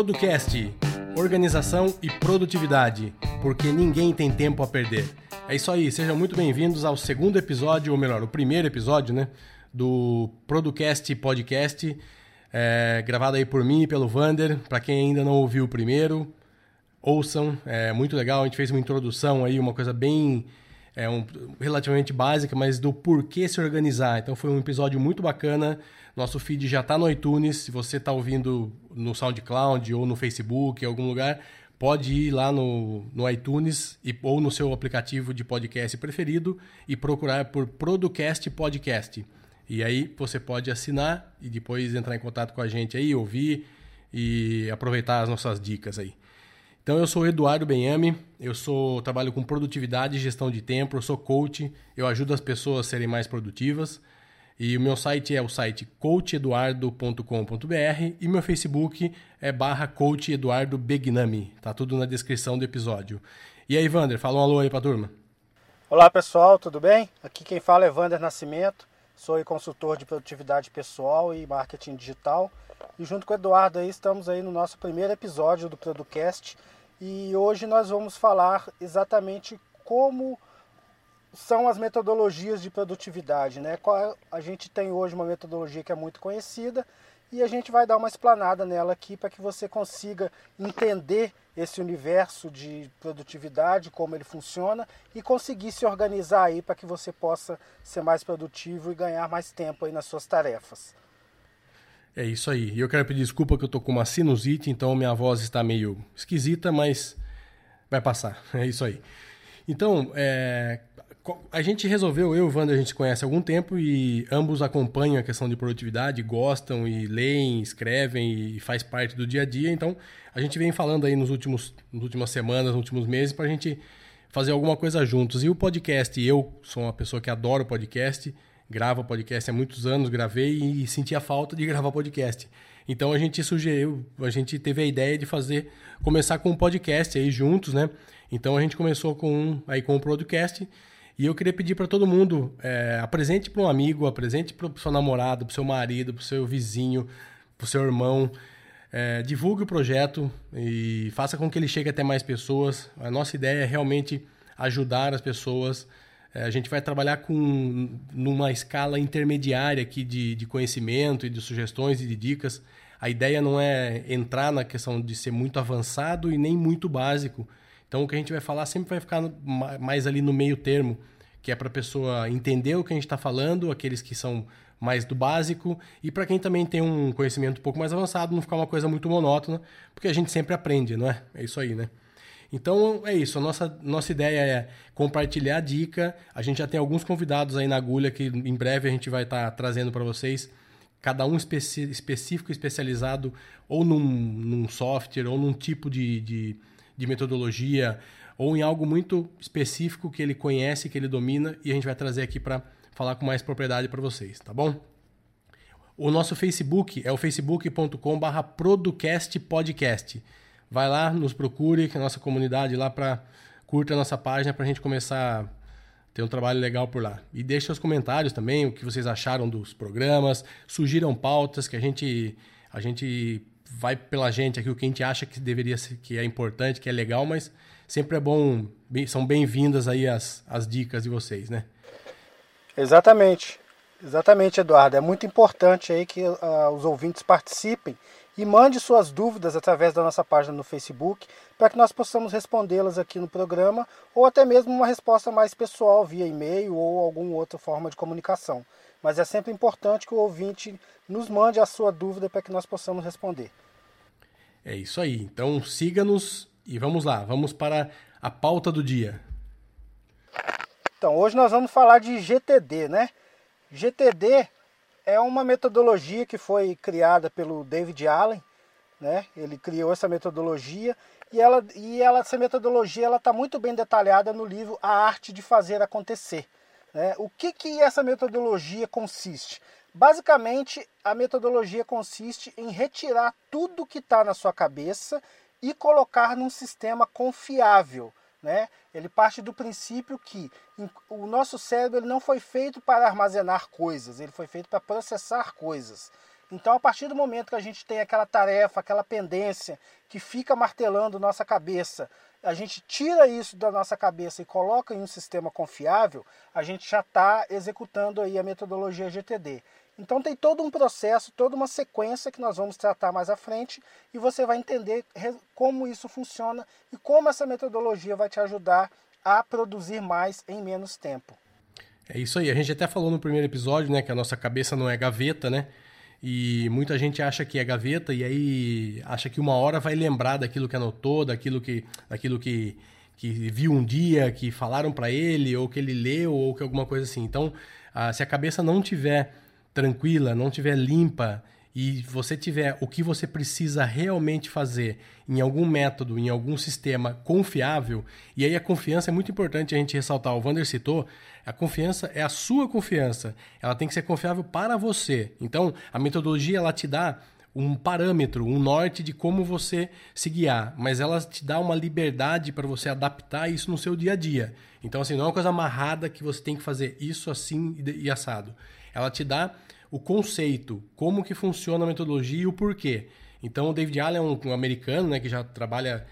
Producast, organização e produtividade, porque ninguém tem tempo a perder. É isso aí, sejam muito bem-vindos ao segundo episódio, ou melhor, o primeiro episódio, né, do Producast Podcast, é, gravado aí por mim e pelo Vander. Para quem ainda não ouviu o primeiro, ouçam, é muito legal. A gente fez uma introdução aí, uma coisa bem é um, relativamente básica, mas do porquê se organizar. Então foi um episódio muito bacana. Nosso feed já está no iTunes. Se você está ouvindo no SoundCloud ou no Facebook, em algum lugar, pode ir lá no, no iTunes e, ou no seu aplicativo de podcast preferido e procurar por Producast Podcast. E aí você pode assinar e depois entrar em contato com a gente aí, ouvir e aproveitar as nossas dicas aí. Então eu sou Eduardo Benhame, eu sou trabalho com produtividade e gestão de tempo, eu sou coach, eu ajudo as pessoas a serem mais produtivas. E o meu site é o site coacheduardo.com.br e meu Facebook é barra coacheduardobegnami. Tá tudo na descrição do episódio. E aí, Vander, fala um alô aí pra turma. Olá pessoal, tudo bem? Aqui quem fala é Vander Nascimento, sou consultor de produtividade pessoal e marketing digital. E junto com o Eduardo aí estamos aí no nosso primeiro episódio do Producast e hoje nós vamos falar exatamente como são as metodologias de produtividade. Né? A gente tem hoje uma metodologia que é muito conhecida e a gente vai dar uma explanada nela aqui para que você consiga entender esse universo de produtividade, como ele funciona e conseguir se organizar aí para que você possa ser mais produtivo e ganhar mais tempo aí nas suas tarefas. É isso aí. E eu quero pedir desculpa que eu tô com uma sinusite, então minha voz está meio esquisita, mas vai passar. É isso aí. Então, é, a gente resolveu, eu e o Wander, a gente conhece há algum tempo e ambos acompanham a questão de produtividade, gostam e leem, escrevem e faz parte do dia a dia. Então, a gente vem falando aí nos últimos, nas últimas semanas, nos últimos meses, para a gente fazer alguma coisa juntos. E o podcast, eu sou uma pessoa que adora podcast, gravo podcast há muitos anos, gravei e senti a falta de gravar podcast. Então a gente sugeriu, a gente teve a ideia de fazer, começar com um podcast aí juntos, né? Então a gente começou com aí com um podcast e eu queria pedir para todo mundo é, apresente para um amigo, apresente para o seu namorado, para o seu marido, para o seu vizinho, para o seu irmão, é, divulgue o projeto e faça com que ele chegue até mais pessoas. A nossa ideia é realmente ajudar as pessoas a gente vai trabalhar com numa escala intermediária aqui de, de conhecimento e de sugestões e de dicas. A ideia não é entrar na questão de ser muito avançado e nem muito básico. Então, o que a gente vai falar sempre vai ficar mais ali no meio termo, que é para a pessoa entender o que a gente está falando, aqueles que são mais do básico, e para quem também tem um conhecimento um pouco mais avançado, não ficar uma coisa muito monótona, porque a gente sempre aprende, não é? É isso aí, né? Então é isso, a nossa, nossa ideia é compartilhar a dica. A gente já tem alguns convidados aí na agulha que em breve a gente vai estar tá trazendo para vocês. Cada um específico, especializado ou num, num, software, ou num tipo de, de, de metodologia, ou em algo muito específico que ele conhece, que ele domina, e a gente vai trazer aqui para falar com mais propriedade para vocês, tá bom? O nosso Facebook é o facebook.com/producastpodcast vai lá, nos procure, que a nossa comunidade lá para curta a nossa página para a gente começar a ter um trabalho legal por lá. E deixe os comentários também, o que vocês acharam dos programas, sugiram pautas que a gente a gente vai pela gente aqui o que a gente acha que deveria ser, que é importante, que é legal, mas sempre é bom, são bem-vindas aí as, as dicas de vocês, né? Exatamente. Exatamente, Eduardo. É muito importante aí que uh, os ouvintes participem e mande suas dúvidas através da nossa página no Facebook para que nós possamos respondê-las aqui no programa ou até mesmo uma resposta mais pessoal via e-mail ou alguma outra forma de comunicação. Mas é sempre importante que o ouvinte nos mande a sua dúvida para que nós possamos responder. É isso aí. Então siga-nos e vamos lá, vamos para a pauta do dia. Então, hoje nós vamos falar de GTD, né? GTD é uma metodologia que foi criada pelo David Allen, né? Ele criou essa metodologia e ela e ela essa metodologia ela está muito bem detalhada no livro A Arte de Fazer Acontecer. Né? O que que essa metodologia consiste? Basicamente, a metodologia consiste em retirar tudo que está na sua cabeça e colocar num sistema confiável, né? Ele parte do princípio que o nosso cérebro não foi feito para armazenar coisas, ele foi feito para processar coisas. Então, a partir do momento que a gente tem aquela tarefa, aquela pendência que fica martelando nossa cabeça, a gente tira isso da nossa cabeça e coloca em um sistema confiável, a gente já está executando aí a metodologia GTD. Então tem todo um processo, toda uma sequência que nós vamos tratar mais à frente e você vai entender como isso funciona e como essa metodologia vai te ajudar a produzir mais em menos tempo. É isso aí. A gente até falou no primeiro episódio, né, que a nossa cabeça não é gaveta, né? E muita gente acha que é gaveta e aí acha que uma hora vai lembrar daquilo que anotou, daquilo que, daquilo que, que viu um dia, que falaram para ele, ou que ele leu, ou que alguma coisa assim. Então, ah, se a cabeça não tiver tranquila, não tiver limpa e você tiver o que você precisa realmente fazer em algum método, em algum sistema confiável, e aí a confiança é muito importante a gente ressaltar. O Vander citou, a confiança é a sua confiança. Ela tem que ser confiável para você. Então, a metodologia ela te dá um parâmetro, um norte de como você se guiar, mas ela te dá uma liberdade para você adaptar isso no seu dia a dia. Então, assim, não é uma coisa amarrada que você tem que fazer isso assim e assado. Ela te dá o conceito, como que funciona a metodologia e o porquê. Então, o David Allen é um, um americano né, que já trabalha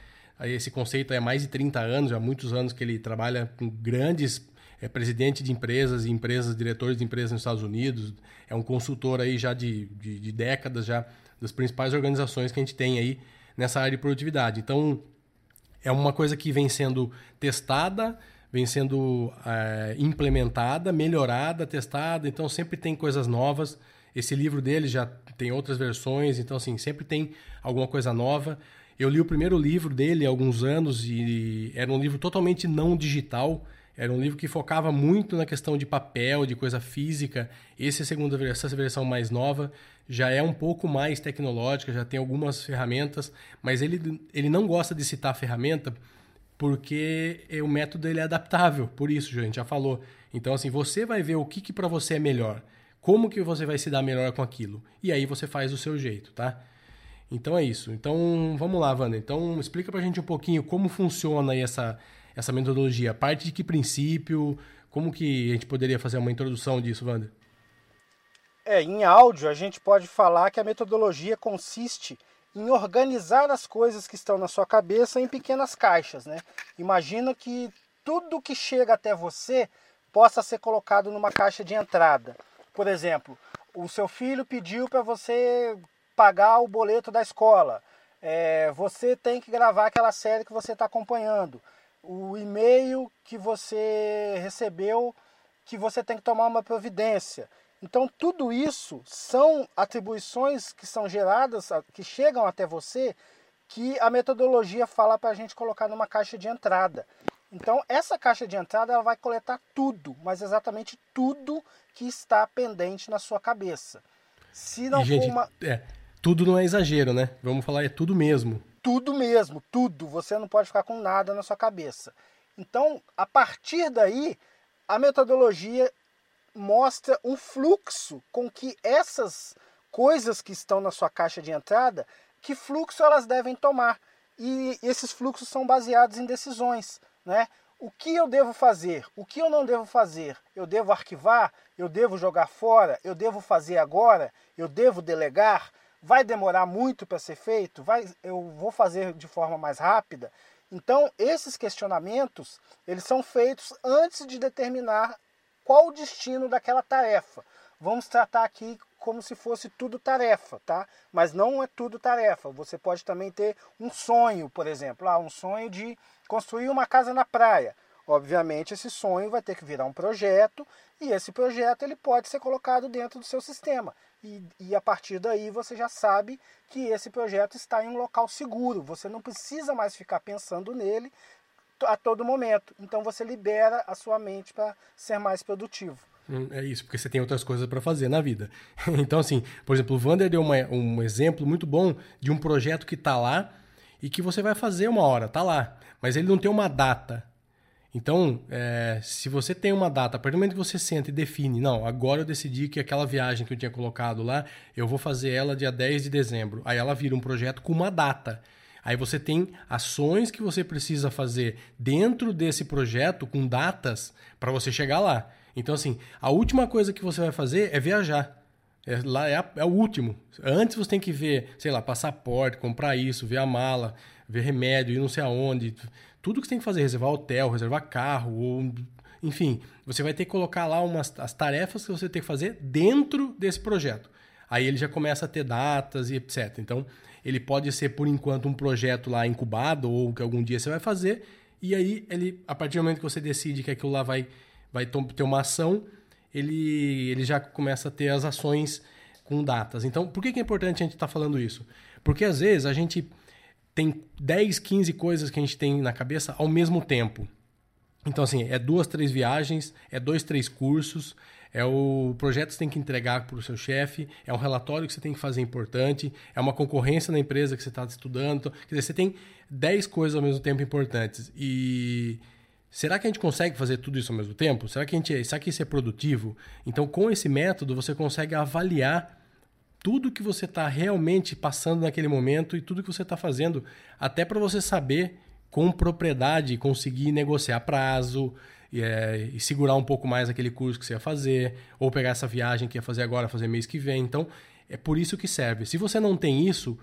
esse conceito há mais de 30 anos, há muitos anos que ele trabalha com grandes é presidente de empresas e empresas, diretores de empresas nos Estados Unidos, é um consultor aí já de, de, de, décadas já das principais organizações que a gente tem aí nessa área de produtividade. Então, é uma coisa que vem sendo testada, vem sendo é, implementada, melhorada, testada, então sempre tem coisas novas. Esse livro dele já tem outras versões, então assim, sempre tem alguma coisa nova. Eu li o primeiro livro dele há alguns anos e era um livro totalmente não digital. Era um livro que focava muito na questão de papel, de coisa física. Esse é segunda essa versão mais nova já é um pouco mais tecnológica, já tem algumas ferramentas, mas ele, ele não gosta de citar ferramenta porque o método ele é adaptável, por isso, gente já falou. Então, assim, você vai ver o que, que para você é melhor, como que você vai se dar melhor com aquilo, e aí você faz do seu jeito, tá? Então é isso. Então, vamos lá, Wanda. Então, explica pra gente um pouquinho como funciona aí essa, essa metodologia. Parte de que princípio, como que a gente poderia fazer uma introdução disso, Wanda? É, em áudio a gente pode falar que a metodologia consiste em organizar as coisas que estão na sua cabeça em pequenas caixas. Né? Imagina que tudo que chega até você possa ser colocado numa caixa de entrada. Por exemplo, o seu filho pediu para você pagar o boleto da escola. É, você tem que gravar aquela série que você está acompanhando. O e-mail que você recebeu que você tem que tomar uma providência. Então, tudo isso são atribuições que são geradas, que chegam até você, que a metodologia fala para a gente colocar numa caixa de entrada. Então, essa caixa de entrada ela vai coletar tudo, mas exatamente tudo que está pendente na sua cabeça. Se não e, gente, for uma. É, tudo não é exagero, né? Vamos falar, é tudo mesmo. Tudo mesmo, tudo. Você não pode ficar com nada na sua cabeça. Então, a partir daí, a metodologia mostra um fluxo com que essas coisas que estão na sua caixa de entrada, que fluxo elas devem tomar. E esses fluxos são baseados em decisões, né? O que eu devo fazer? O que eu não devo fazer? Eu devo arquivar? Eu devo jogar fora? Eu devo fazer agora? Eu devo delegar? Vai demorar muito para ser feito? Vai, eu vou fazer de forma mais rápida? Então, esses questionamentos, eles são feitos antes de determinar qual o destino daquela tarefa. Vamos tratar aqui como se fosse tudo tarefa, tá? Mas não é tudo tarefa. Você pode também ter um sonho, por exemplo, ah, um sonho de construir uma casa na praia. Obviamente, esse sonho vai ter que virar um projeto e esse projeto ele pode ser colocado dentro do seu sistema. E, e, a partir daí você já sabe que esse projeto está em um local seguro. Você não precisa mais ficar pensando nele a todo momento. Então você libera a sua mente para ser mais produtivo. Hum, é isso, porque você tem outras coisas para fazer na vida. Então, assim, por exemplo, o Vander deu uma, um exemplo muito bom de um projeto que está lá e que você vai fazer uma hora, tá lá, mas ele não tem uma data. Então, é, se você tem uma data, a partir do momento que você senta e define, não, agora eu decidi que aquela viagem que eu tinha colocado lá, eu vou fazer ela dia 10 de dezembro. Aí ela vira um projeto com uma data. Aí você tem ações que você precisa fazer dentro desse projeto com datas para você chegar lá. Então, assim, a última coisa que você vai fazer é viajar. É, lá é, a, é, o último. Antes você tem que ver, sei lá, passaporte, comprar isso, ver a mala, ver remédio, ir não sei aonde. Tudo que você tem que fazer, reservar hotel, reservar carro, ou, enfim, você vai ter que colocar lá umas, as tarefas que você tem que fazer dentro desse projeto. Aí ele já começa a ter datas e etc. Então, ele pode ser, por enquanto, um projeto lá incubado ou que algum dia você vai fazer. E aí, ele, a partir do momento que você decide que aquilo lá vai, vai ter uma ação, ele, ele já começa a ter as ações com datas. Então, por que, que é importante a gente estar tá falando isso? Porque às vezes a gente tem 10, 15 coisas que a gente tem na cabeça ao mesmo tempo. Então, assim, é duas, três viagens, é dois, três cursos, é o projeto que você tem que entregar para o seu chefe, é um relatório que você tem que fazer importante, é uma concorrência na empresa que você está estudando. Quer dizer, você tem 10 coisas ao mesmo tempo importantes. E Será que a gente consegue fazer tudo isso ao mesmo tempo? Será que, a gente, será que isso é produtivo? Então, com esse método, você consegue avaliar tudo que você está realmente passando naquele momento e tudo que você está fazendo, até para você saber com propriedade conseguir negociar prazo e, é, e, segurar um pouco mais aquele curso que você ia fazer, ou pegar essa viagem que ia fazer agora, fazer mês que vem. Então, é por isso que serve. Se você não tem isso,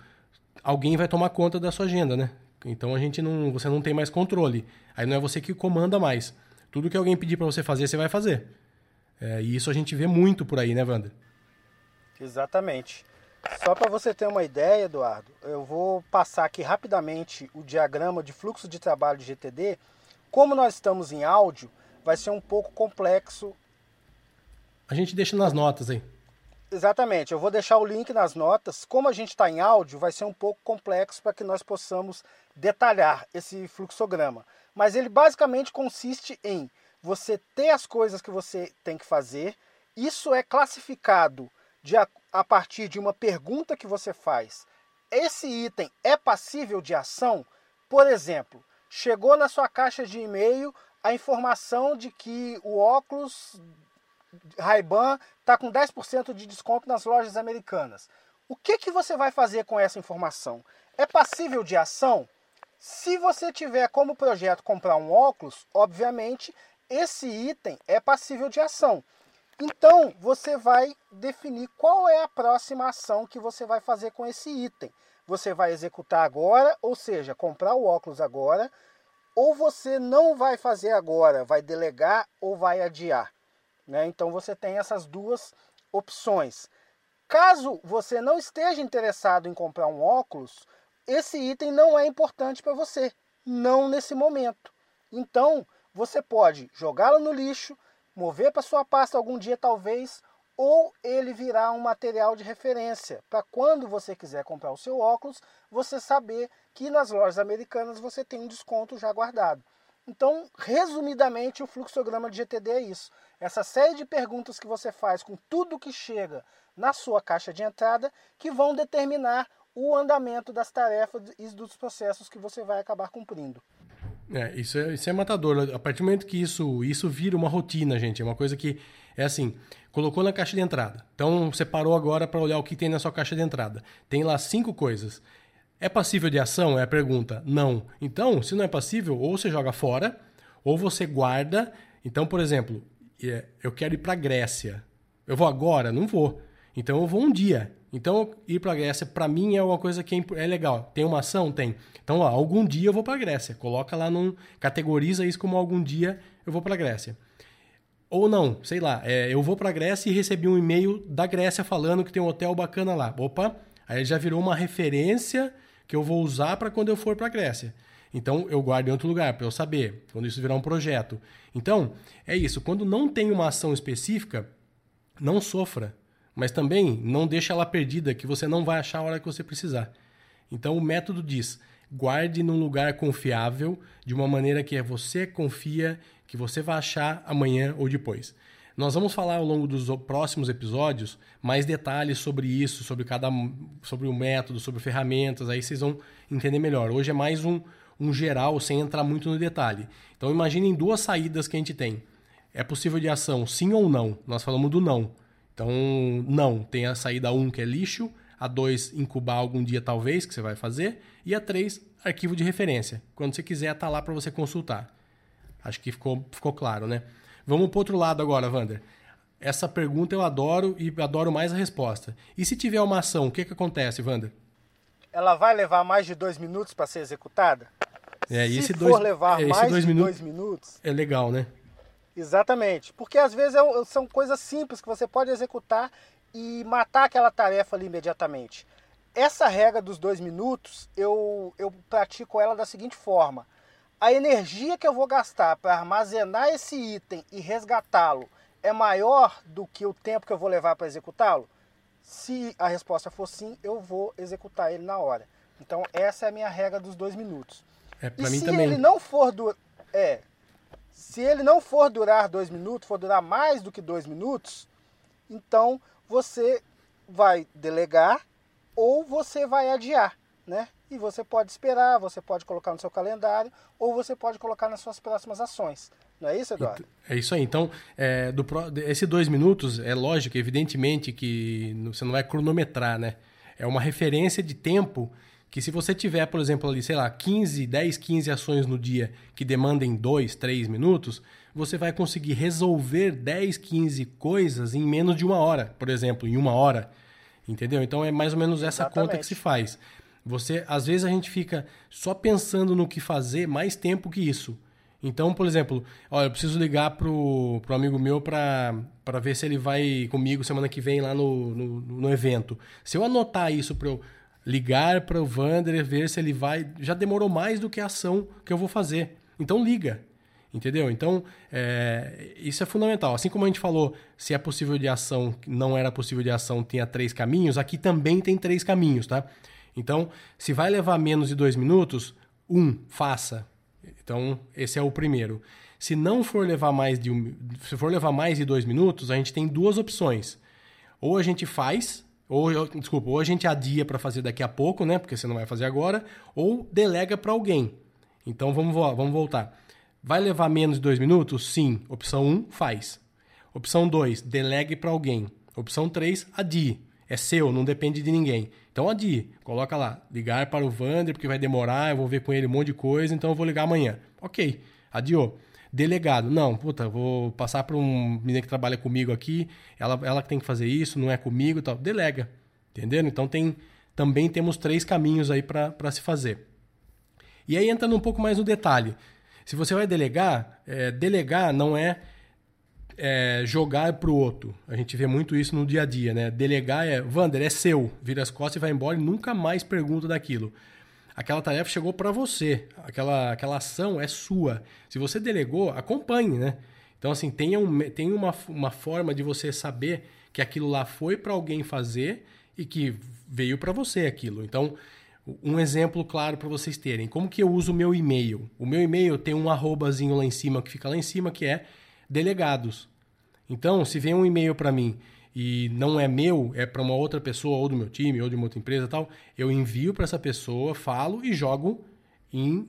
alguém vai tomar conta da sua agenda, né? Então a gente não, você não tem mais controle. Aí não é você que comanda mais. Tudo que alguém pedir para você fazer, você vai fazer. É, e isso a gente vê muito por aí, né, Wander? Exatamente. Só para você ter uma ideia, Eduardo, eu vou passar aqui rapidamente o diagrama de fluxo de trabalho de GTD. Como nós estamos em áudio, vai ser um pouco complexo. A gente deixa nas notas aí. Exatamente, eu vou deixar o link nas notas. Como a gente está em áudio, vai ser um pouco complexo para que nós possamos detalhar esse fluxograma. Mas ele basicamente consiste em você ter as coisas que você tem que fazer. Isso é classificado de a, a partir de uma pergunta que você faz. Esse item é passível de ação? Por exemplo, chegou na sua caixa de e-mail a informação de que o óculos Ray-Ban está com 10% de desconto nas lojas americanas. O que, que você vai fazer com essa informação? É passível de ação? Se você tiver como projeto comprar um óculos, obviamente esse item é passível de ação. Então você vai definir qual é a próxima ação que você vai fazer com esse item. Você vai executar agora, ou seja, comprar o óculos agora, ou você não vai fazer agora, vai delegar ou vai adiar. Né? Então você tem essas duas opções. Caso você não esteja interessado em comprar um óculos, esse item não é importante para você, não nesse momento. Então você pode jogá-lo no lixo, mover para sua pasta algum dia talvez, ou ele virar um material de referência para quando você quiser comprar o seu óculos, você saber que nas lojas americanas você tem um desconto já guardado. Então, resumidamente, o fluxograma de GTD é isso. Essa série de perguntas que você faz com tudo que chega na sua caixa de entrada que vão determinar o andamento das tarefas e dos processos que você vai acabar cumprindo. É, isso é, isso é matador. A partir do momento que isso, isso vira uma rotina, gente, é uma coisa que é assim, colocou na caixa de entrada. Então, você parou agora para olhar o que tem na sua caixa de entrada. Tem lá cinco coisas. É passível de ação? É a pergunta. Não. Então, se não é passível, ou você joga fora, ou você guarda. Então, por exemplo, é, eu quero ir para a Grécia. Eu vou agora? Não vou. Então, eu vou um dia. Então, ir para a Grécia, para mim, é uma coisa que é, é legal. Tem uma ação? Tem. Então, ó, algum dia eu vou para a Grécia. Coloca lá num. Categoriza isso como algum dia eu vou para a Grécia. Ou não, sei lá, é, eu vou para a Grécia e recebi um e-mail da Grécia falando que tem um hotel bacana lá. Opa, aí já virou uma referência que eu vou usar para quando eu for para a Grécia. Então eu guardo em outro lugar para eu saber, quando isso virar um projeto. Então, é isso. Quando não tem uma ação específica, não sofra. Mas também não deixe ela perdida, que você não vai achar a hora que você precisar. Então o método diz: guarde num lugar confiável, de uma maneira que é você confia que você vai achar amanhã ou depois. Nós vamos falar ao longo dos próximos episódios mais detalhes sobre isso, sobre cada sobre o método, sobre ferramentas, aí vocês vão entender melhor. Hoje é mais um, um geral sem entrar muito no detalhe. Então imaginem duas saídas que a gente tem. É possível de ação sim ou não? Nós falamos do não. Então, não. Tem a saída 1 um, que é lixo, a 2 incubar algum dia talvez que você vai fazer e a 3 arquivo de referência. Quando você quiser tá lá para você consultar. Acho que ficou, ficou claro, né? Vamos para outro lado agora, Wander. Essa pergunta eu adoro e adoro mais a resposta. E se tiver uma ação, o que, que acontece, Wander? Ela vai levar mais de dois minutos para ser executada? É, se for dois, levar esse mais dois de minutos dois minutos, é legal, né? Exatamente. Porque às vezes é são coisas simples que você pode executar e matar aquela tarefa ali imediatamente. Essa regra dos dois minutos, eu, eu pratico ela da seguinte forma. A energia que eu vou gastar para armazenar esse item e resgatá-lo é maior do que o tempo que eu vou levar para executá-lo? Se a resposta for sim, eu vou executar ele na hora. Então essa é a minha regra dos dois minutos. É, E se também. ele não for du- é, se ele não for durar dois minutos, for durar mais do que dois minutos, então você vai delegar ou você vai adiar, né? E você pode esperar, você pode colocar no seu calendário ou você pode colocar nas suas próximas ações. Não é isso, Eduardo? É isso aí. Então, é, do, esse dois minutos, é lógico, evidentemente, que você não vai cronometrar, né? É uma referência de tempo que se você tiver, por exemplo, ali, sei lá, 15, 10, 15 ações no dia que demandem 2, 3 minutos, você vai conseguir resolver 10, 15 coisas em menos de uma hora, por exemplo, em uma hora. Entendeu? Então é mais ou menos essa conta que Exatamente. se faz. Você, às vezes a gente fica só pensando no que fazer mais tempo que isso. Então, por exemplo, olha, eu preciso ligar pro, pro amigo meu para ver se ele vai comigo semana que vem lá no, no, no evento. Se eu anotar isso para eu ligar para o Vander ver se ele vai, já demorou mais do que a ação que eu vou fazer. Então liga. Entendeu? Então, é, isso é fundamental. Assim como a gente falou, se é possível de ação, não era possível de ação, tinha três caminhos, aqui também tem três caminhos, tá? Então, se vai levar menos de dois minutos, um, faça. Então, esse é o primeiro. Se não for levar mais de um, se for levar mais de dois minutos, a gente tem duas opções. Ou a gente faz, ou desculpa, ou a gente adia para fazer daqui a pouco, né? Porque você não vai fazer agora, ou delega para alguém. Então vamos, vamos voltar. Vai levar menos de dois minutos? Sim. Opção 1, um, faz. Opção 2, delegue para alguém. Opção 3, adie. É seu, não depende de ninguém. Então adie. Coloca lá, ligar para o Vander, porque vai demorar, eu vou ver com ele um monte de coisa, então eu vou ligar amanhã. Ok, adiou. Delegado, não, puta, vou passar para um menino que trabalha comigo aqui, ela, ela tem que fazer isso, não é comigo tal. Delega, entendeu? Então tem, também temos três caminhos aí para se fazer. E aí entrando um pouco mais no detalhe. Se você vai delegar, é, delegar não é, é jogar para o outro. A gente vê muito isso no dia a dia, né? Delegar é, Vander, é seu, vira as costas e vai embora e nunca mais pergunta daquilo. Aquela tarefa chegou para você, aquela, aquela ação é sua. Se você delegou, acompanhe, né? Então, assim, tenha, um, tenha uma, uma forma de você saber que aquilo lá foi para alguém fazer e que veio para você aquilo. Então, um exemplo claro para vocês terem. Como que eu uso o meu e-mail? O meu e-mail tem um arrobazinho lá em cima, que fica lá em cima, que é delegados. Então, se vem um e-mail para mim e não é meu, é para uma outra pessoa, ou do meu time, ou de uma outra empresa tal, eu envio para essa pessoa, falo e jogo em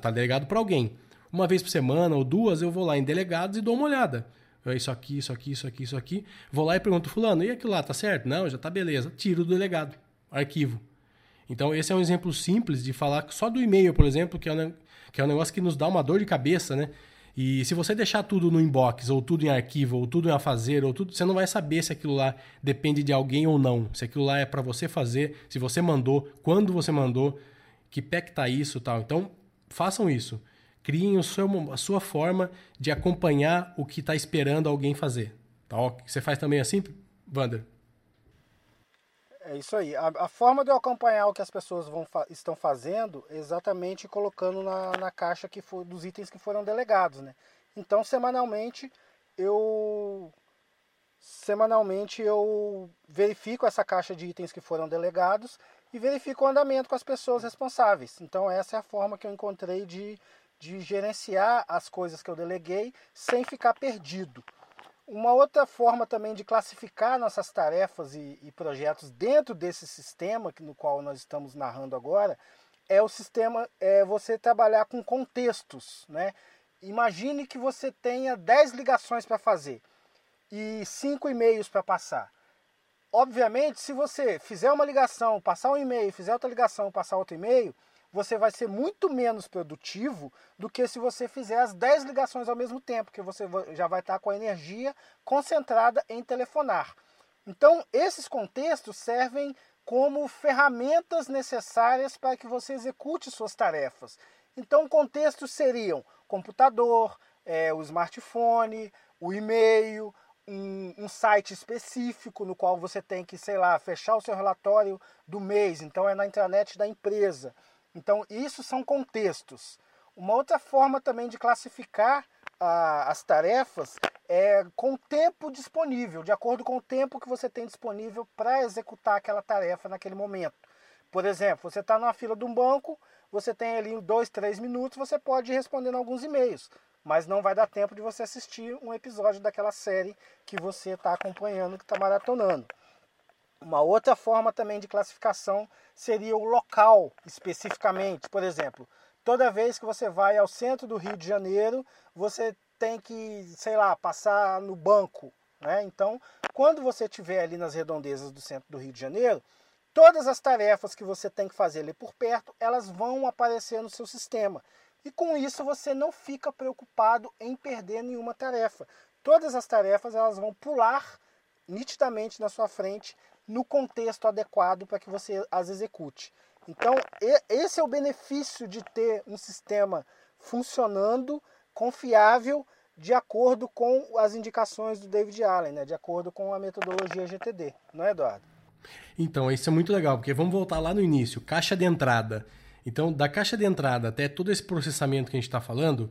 tá? Delegado para alguém. Uma vez por semana ou duas, eu vou lá em delegados e dou uma olhada. É Isso aqui, isso aqui, isso aqui, isso aqui. Vou lá e pergunto, fulano, e aquilo lá, tá certo? Não, já tá beleza. Tiro do delegado, arquivo. Então, esse é um exemplo simples de falar só do e-mail, por exemplo, que é, que é um negócio que nos dá uma dor de cabeça, né? E se você deixar tudo no inbox, ou tudo em arquivo, ou tudo em a fazer, ou tudo, você não vai saber se aquilo lá depende de alguém ou não. Se aquilo lá é para você fazer, se você mandou, quando você mandou, que pé que tá isso tal. Então, façam isso. Criem seu, a sua forma de acompanhar o que está esperando alguém fazer. Tá? Você faz também assim, Wander? É isso aí. A, a, forma de eu acompanhar o que as pessoas vão estão fazendo é exatamente colocando na, na caixa que for, dos itens que foram delegados, né? Então, semanalmente, eu semanalmente eu verifico essa caixa de itens que foram delegados e verifico o andamento com as pessoas responsáveis. Então, essa é a forma que eu encontrei de, de gerenciar as coisas que eu deleguei sem ficar perdido. Uma outra forma também de classificar nossas tarefas e, e, projetos dentro desse sistema no qual nós estamos narrando agora é o sistema é você trabalhar com contextos, né? Imagine que você tenha 10 ligações para fazer e 5 e-mails para passar. Obviamente, se você fizer uma ligação, passar um e-mail, fizer outra ligação, passar outro e-mail, você vai ser muito menos produtivo do que se você fizer as 10 ligações ao mesmo tempo, que você já vai estar com a energia concentrada em telefonar. Então, esses contextos servem como ferramentas necessárias para que você execute suas tarefas. Então, contextos seriam computador, é, o smartphone, o e-mail, um, um, site específico no qual você tem que, sei lá, fechar o seu relatório do mês, então é na internet da empresa. Então, isso são contextos. Uma outra forma também de classificar ah, as tarefas é com o tempo disponível, de acordo com o tempo que você tem disponível para executar aquela tarefa naquele momento. Por exemplo, você está na fila de um banco, você tem ali dois, três minutos, você pode ir respondendo alguns e-mails mas não vai dar tempo de você assistir um episódio daquela série que você está acompanhando, que está maratonando. Uma outra forma também de classificação seria o local, especificamente. Por exemplo, toda vez que você vai ao centro do Rio de Janeiro, você tem que, sei lá, passar no banco. Né? Então, quando você estiver ali nas redondezas do centro do Rio de Janeiro, todas as tarefas que você tem que fazer ali por perto, elas vão aparecer no seu sistema. E com isso você não fica preocupado em perder nenhuma tarefa. Todas as tarefas elas vão pular nitidamente na sua frente no contexto adequado para que você as execute. Então, esse é o benefício de ter um sistema funcionando, confiável, de acordo com as indicações do David Allen, né? de acordo com a metodologia GTD, não é, Eduardo? Então, isso é muito legal, porque vamos voltar lá no início, caixa de entrada. Então, da caixa de entrada até todo esse processamento que a gente está falando,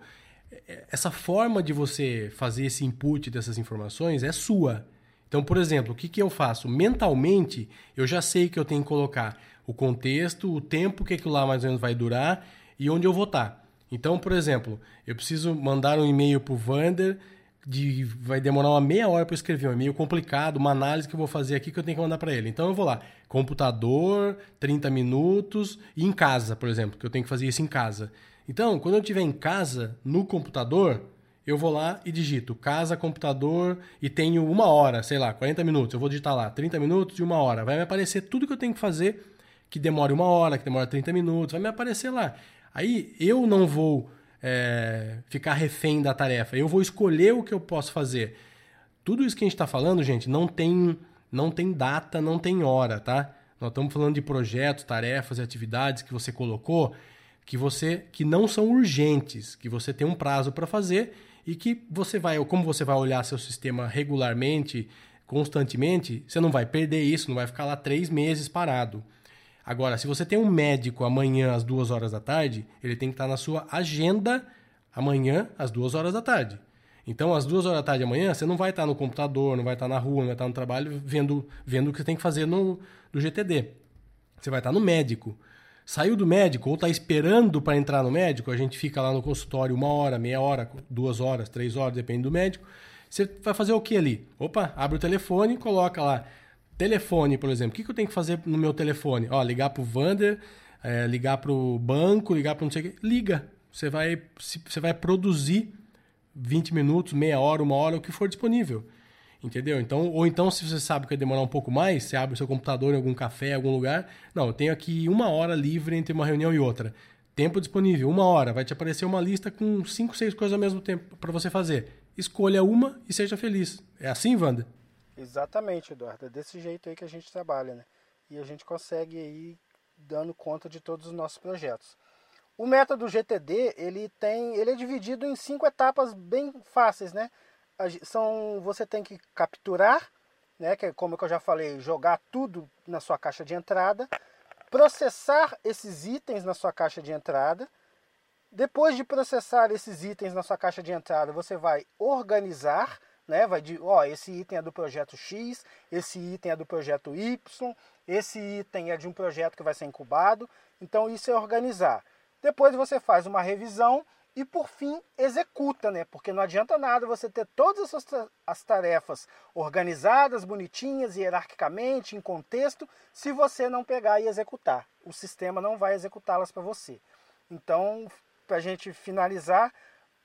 é, essa forma de você fazer esse input dessas informações é sua. Então, por exemplo, o que, que eu faço? Mentalmente, eu já sei que eu tenho que colocar o contexto, o tempo que aquilo lá mais ou menos vai durar e onde eu vou estar. Então, por exemplo, eu preciso mandar um e-mail para o Vander de vai demorar uma meia hora para escrever um e-mail complicado, uma análise que eu vou fazer aqui que eu tenho que mandar para ele. Então eu vou lá, computador, 30 minutos e em casa, por exemplo, que eu tenho que fazer isso em casa. Então, quando eu estiver em casa, no computador, eu vou lá e digito casa, computador e tenho uma hora, sei lá, 40 minutos. Eu vou digitar lá 30 minutos e uma hora. Vai me aparecer tudo que eu tenho que fazer que demore uma hora, que demora 30 minutos, vai me aparecer lá. Aí eu não vou é, ficar refém da tarefa. Eu vou escolher o que eu posso fazer. Tudo isso que a gente está falando, gente, não tem, não tem data, não tem hora, tá? Nós estamos falando de projetos, tarefas e atividades que você colocou que você que não são urgentes, que você tem um prazo para fazer e que você vai, como você vai olhar seu sistema regularmente, constantemente, você não vai perder isso, não vai ficar lá três meses parado. Agora, se você tem um médico amanhã às duas horas da tarde, ele tem que estar na sua agenda amanhã às duas horas da tarde. Então, às duas horas da tarde amanhã, você não vai estar no computador, não vai estar na rua, não vai estar no trabalho vendo, vendo o que você tem que fazer no, no GTD. Você vai estar no médico. Saiu do médico ou está esperando para entrar no médico, a gente fica lá no consultório uma hora, meia hora, duas horas, três horas, depende do médico. Você vai fazer o que ali? Opa, abre o telefone, coloca lá Telefone, por exemplo. O que, que eu tenho que fazer no meu telefone? Ó, ligar pro Vander, é, ligar pro banco, ligar pro não sei o que. Liga. Você vai, você vai produzir 20 minutos, meia hora, uma hora, o que for disponível. Entendeu? Então, ou então, se você sabe que vai demorar um pouco mais, você abre o seu computador em algum café, em algum lugar. Não, eu tenho aqui uma hora livre entre uma reunião e outra. Tempo disponível, uma hora. Vai te aparecer uma lista com cinco, seis coisas ao mesmo tempo para você fazer. Escolha uma e seja feliz. É assim, Wanda? Exatamente, Eduardo. É desse jeito aí que a gente trabalha, né? E a gente consegue aí dando conta de todos os nossos projetos. O método GTD, ele tem, ele é dividido em cinco etapas bem fáceis, né? São, você tem que capturar, né, que é como eu já falei, jogar tudo na sua caixa de entrada, processar esses itens na sua caixa de entrada. Depois de processar esses itens na sua caixa de entrada, você vai organizar né? Vai de, ó, esse item é do projeto X, esse item é do projeto Y, esse item é de um projeto que vai ser incubado. Então isso é organizar. Depois você faz uma revisão e por fim executa, né? Porque não adianta nada você ter todas as tarefas organizadas, bonitinhas, hierarquicamente, em contexto, se você não pegar e executar. O sistema não vai executá-las para você. Então, para a gente finalizar,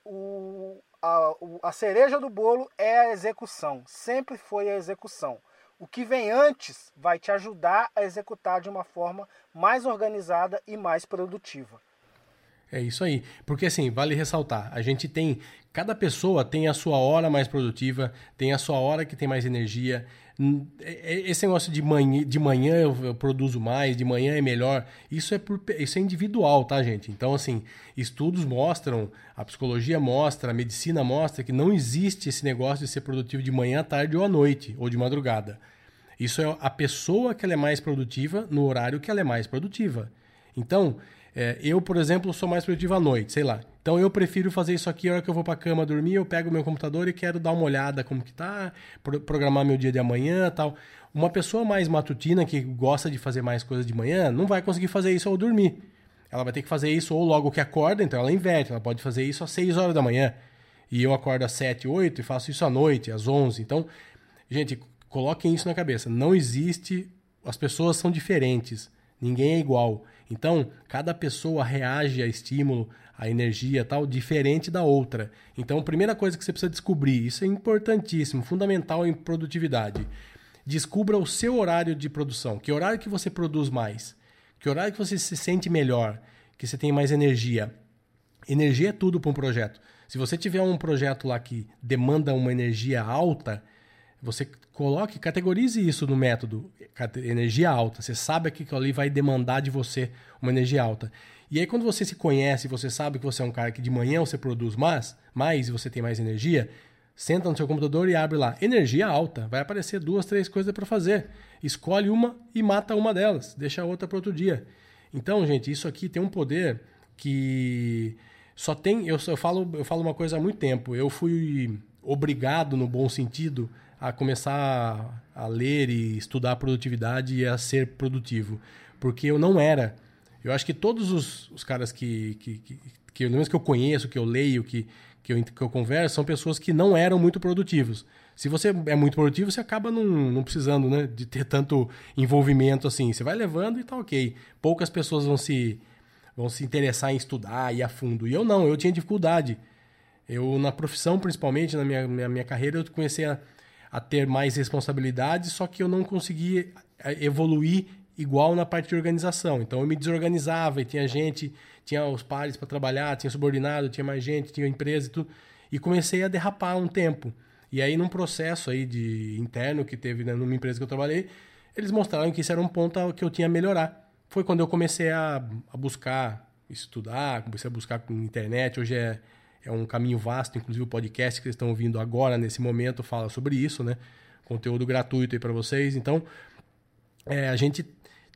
o, a, a cereja do bolo é a execução, sempre foi a execução. O que vem antes vai te ajudar a executar de uma forma mais organizada e mais produtiva. É isso aí. Porque assim, vale ressaltar, a gente tem. Cada pessoa tem a sua hora mais produtiva, tem a sua hora que tem mais energia. É, é, esse negócio de manhã, de manhã eu, produzo mais, de manhã é melhor, isso é, por, isso é individual, tá, gente? Então, assim, estudos mostram, a psicologia mostra, a medicina mostra que não existe esse negócio de ser produtivo de manhã, tarde ou à noite, ou de madrugada. Isso é a pessoa que ela é mais produtiva no horário que ela é mais produtiva. Então, é, eu, por exemplo, sou mais produtivo à noite, sei lá. Então eu prefiro fazer isso aqui a hora que eu vou para cama dormir, eu pego meu computador e quero dar uma olhada como que tá, programar meu dia de amanhã, tal. Uma pessoa mais matutina que gosta de fazer mais coisas de manhã, não vai conseguir fazer isso ao dormir. Ela vai ter que fazer isso ou logo que acorda, então ela inverte, ela pode fazer isso às 6 horas da manhã. E eu acordo às 7, 8 e faço isso à noite, às 11. Então, gente, coloquem isso na cabeça. Não existe, as pessoas são diferentes. Ninguém é igual. Então, cada pessoa reage a estímulo, a energia tal, diferente da outra. Então, a primeira coisa que você precisa descobrir, isso é importantíssimo, fundamental em produtividade. Descubra o seu horário de produção. Que horário que você produz mais? Que horário que você se sente melhor? Que você tem mais energia? Energia é tudo para um projeto. Se você tiver um projeto lá que demanda uma energia alta, você coloque, categorize isso no método energia alta. Você sabe que ali vai demandar de você uma energia alta. E aí quando você se conhece, você sabe que você é um cara que de manhã você produz mais, mais e você tem mais energia, senta no seu computador e abre lá energia alta. Vai aparecer duas, três coisas para fazer. Escolhe uma e mata uma delas, deixa a outra para outro dia. Então, gente, isso aqui tem um poder que só tem. Eu, eu, falo, eu falo uma coisa há muito tempo. Eu fui obrigado, no bom sentido, a começar a ler e estudar produtividade e a ser produtivo. Porque eu não era. Eu acho que todos os, os caras que, que, que, que, menos que eu conheço, que eu leio, que, que, eu, que eu converso, são pessoas que não eram muito produtivos. Se você é muito produtivo, você acaba não, não precisando né, de ter tanto envolvimento assim. Você vai levando e tá ok. Poucas pessoas vão se, vão se interessar em estudar e a fundo. E eu não, eu tinha dificuldade. Eu, na profissão, principalmente, na minha, minha, minha carreira, eu comecei a a ter mais responsabilidades, só que eu não conseguia é, evoluir igual na parte de organização. Então eu me desorganizava e tinha gente, tinha os pares para trabalhar, tinha subordinado, tinha mais gente, tinha empresa e tudo. E comecei a derrapar um tempo. E aí num processo aí de interno que teve né, numa empresa que eu trabalhei, eles mostraram que isso era um ponto que eu tinha a melhorar. Foi quando eu comecei a, a buscar estudar, comecei a buscar com internet. Hoje é é um caminho vasto, inclusive o podcast que vocês estão ouvindo agora, nesse momento, fala sobre isso, né? Conteúdo gratuito aí para vocês. Então, é, a gente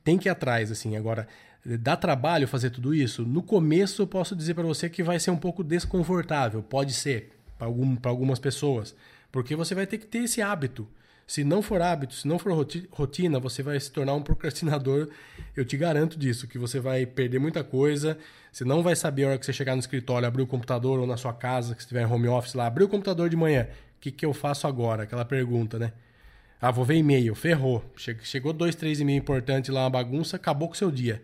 tem que ir atrás, assim. Agora, dá trabalho fazer tudo isso? No começo, eu posso dizer para você que vai ser um pouco desconfortável. Pode ser, para algum, algumas pessoas. Porque você vai ter que ter esse hábito. Se não for hábito, se não for rotina, você vai se tornar um procrastinador. Eu te garanto disso, que você vai perder muita coisa. Você não vai saber a hora que você chegar no escritório, abrir o computador ou na sua casa, que estiver em home office lá, abrir o computador de manhã. O que, que eu faço agora? Aquela pergunta, né? Ah, vou ver e-mail. Ferrou. Chegou dois, três e-mails importantes lá, uma bagunça, acabou com o seu dia.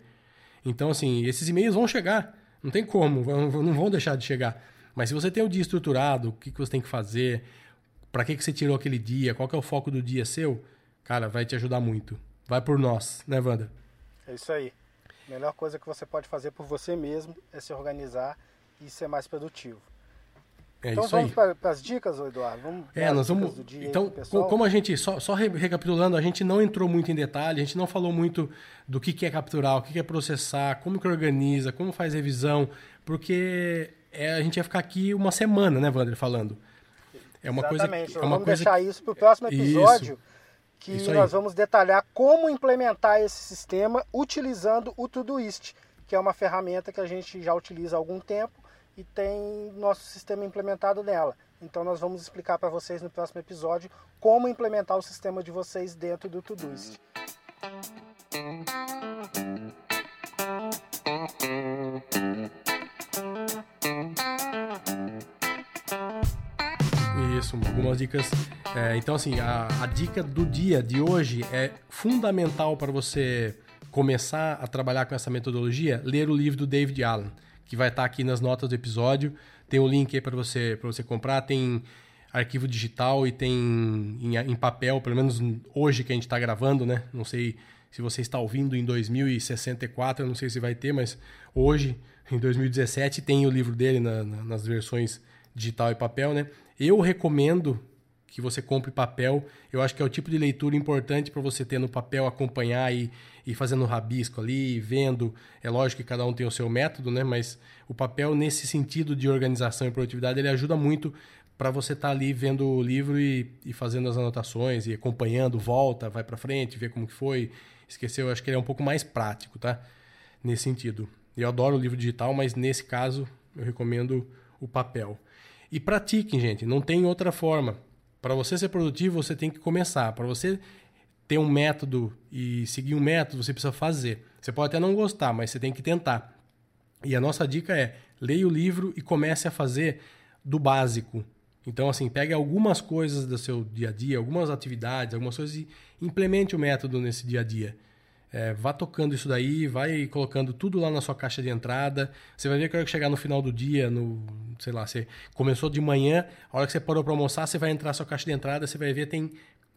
Então, assim, esses e-mails vão chegar. Não tem como, não vão deixar de chegar. Mas se você tem o dia estruturado, o que, que você tem que fazer, para que, que você tirou aquele dia, qual que é o foco do dia seu, cara, vai te ajudar muito. Vai por nós, né, Wanda? É isso aí. A melhor coisa que você pode fazer por você mesmo é se organizar e ser mais produtivo. É então vamos para as dicas, Eduardo? Vamos é, nós vamos. então, como a gente, só, só recapitulando, a gente não entrou muito em detalhe, a gente não falou muito do que, que é capturar, o que, que é processar, como que organiza, como faz revisão, porque é, a gente ia ficar aqui uma semana, né, Wander, falando. É uma Exatamente. coisa. É uma vamos coisa deixar isso para o próximo episódio. Isso. Que nós vamos detalhar como implementar esse sistema utilizando o Todoist, que é uma ferramenta que a gente já utiliza há algum tempo e tem nosso sistema implementado nela. Então nós vamos explicar para vocês no próximo episódio como implementar o sistema de vocês dentro do Todoist. Algumas dicas. É, então, assim, a, a dica do dia de hoje é fundamental para você começar a trabalhar com essa metodologia, ler o livro do David Allen, que vai estar aqui nas notas do episódio. Tem o um link aí para você, você comprar. Tem arquivo digital e tem em, em papel, pelo menos hoje que a gente está gravando, né? Não sei se você está ouvindo em 2064, eu não sei se vai ter, mas hoje, em 2017, tem o livro dele na, na, nas versões digital e papel, né? Eu recomendo que você compre papel. Eu acho que é o tipo de leitura importante para você ter no papel, acompanhar e, e fazendo rabisco ali, vendo. É lógico que cada um tem o seu método, né? Mas o papel, nesse sentido de organização e produtividade, ele ajuda muito para você estar tá ali vendo o livro e, e, fazendo as anotações e acompanhando, volta, vai para frente, vê como que foi, esqueceu. Eu acho que ele é um pouco mais prático, tá? Nesse sentido. Eu adoro o livro digital, mas nesse caso eu recomendo o papel. E pratiquem, gente, não tem outra forma. Para você ser produtivo, você tem que começar. Para você ter um método e seguir um método, você precisa fazer. Você pode até não gostar, mas você tem que tentar. E a nossa dica é: leia o livro e comece a fazer do básico. Então, assim, pegue algumas coisas do seu dia a dia, algumas atividades, algumas coisas e implemente o método nesse dia a dia. É, vá tocando isso daí, vai colocando tudo lá na sua caixa de entrada. Você vai ver que a hora que chegar no final do dia, no, sei lá, você começou de manhã, a hora que você parou para almoçar, você vai entrar na sua caixa de entrada, você vai ver tem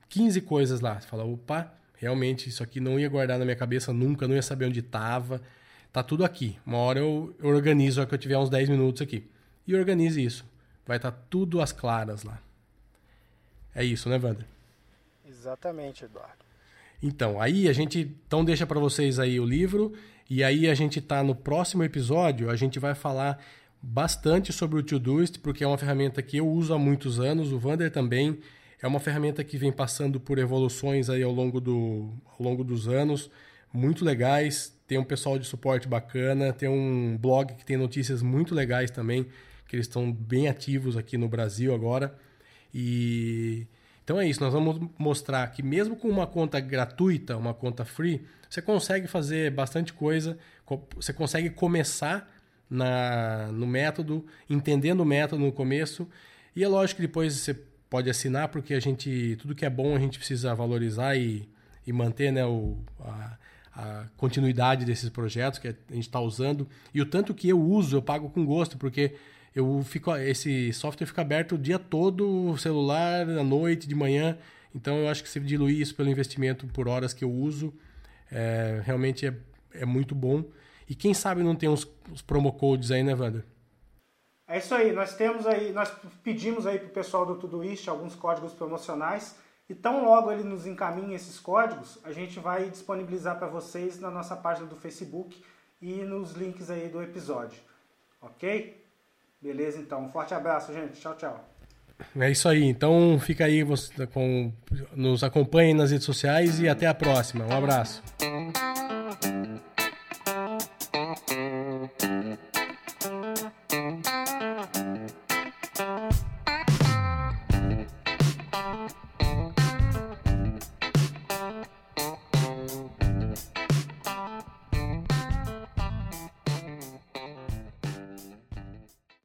15 coisas lá. Você fala, opa, realmente isso aqui não ia guardar na minha cabeça nunca, não ia saber onde estava. Tá tudo aqui. Uma hora eu, organizo, a hora que eu tiver uns 10 minutos aqui. E organize isso. Vai estar tá tudo às claras lá. É isso, né, Wander? Exatamente, Eduardo. Então, aí a gente então deixa para vocês aí o livro e aí a gente tá no próximo episódio, a gente vai falar bastante sobre o Todoist, porque é uma ferramenta que eu uso há muitos anos, o Vander também. É uma ferramenta que vem passando por evoluções aí ao longo, do, ao longo dos anos, muito legais. Tem um pessoal de suporte bacana, tem um blog que tem notícias muito legais também, que eles estão bem ativos aqui no Brasil agora. E então é isso, nós vamos mostrar que mesmo com uma conta gratuita, uma conta free, você consegue fazer bastante coisa, você consegue começar na, no método, entendendo o método no começo, e é lógico que depois você pode assinar, porque a gente, tudo que é bom a gente precisa valorizar e, e manter né, o, a, a continuidade desses projetos que a gente está usando. E o tanto que eu uso, eu pago com gosto, porque eu fico esse software fica aberto o dia todo, celular, à noite, de manhã. Então eu acho que se diluir isso pelo investimento por horas que eu uso, é, realmente é, é muito bom. E quem sabe não tem uns, uns promo codes aí, né, Wander? É isso aí, nós temos aí, nós pedimos aí pro pessoal do Todoist alguns códigos promocionais. E tão logo ele nos encaminha esses códigos, a gente vai disponibilizar para vocês na nossa página do Facebook e nos links aí do episódio. Ok? Beleza, então. Um forte abraço, gente. Tchau, tchau. É isso aí. Então fica aí, com, nos acompanhe nas redes sociais e até a próxima. Um abraço.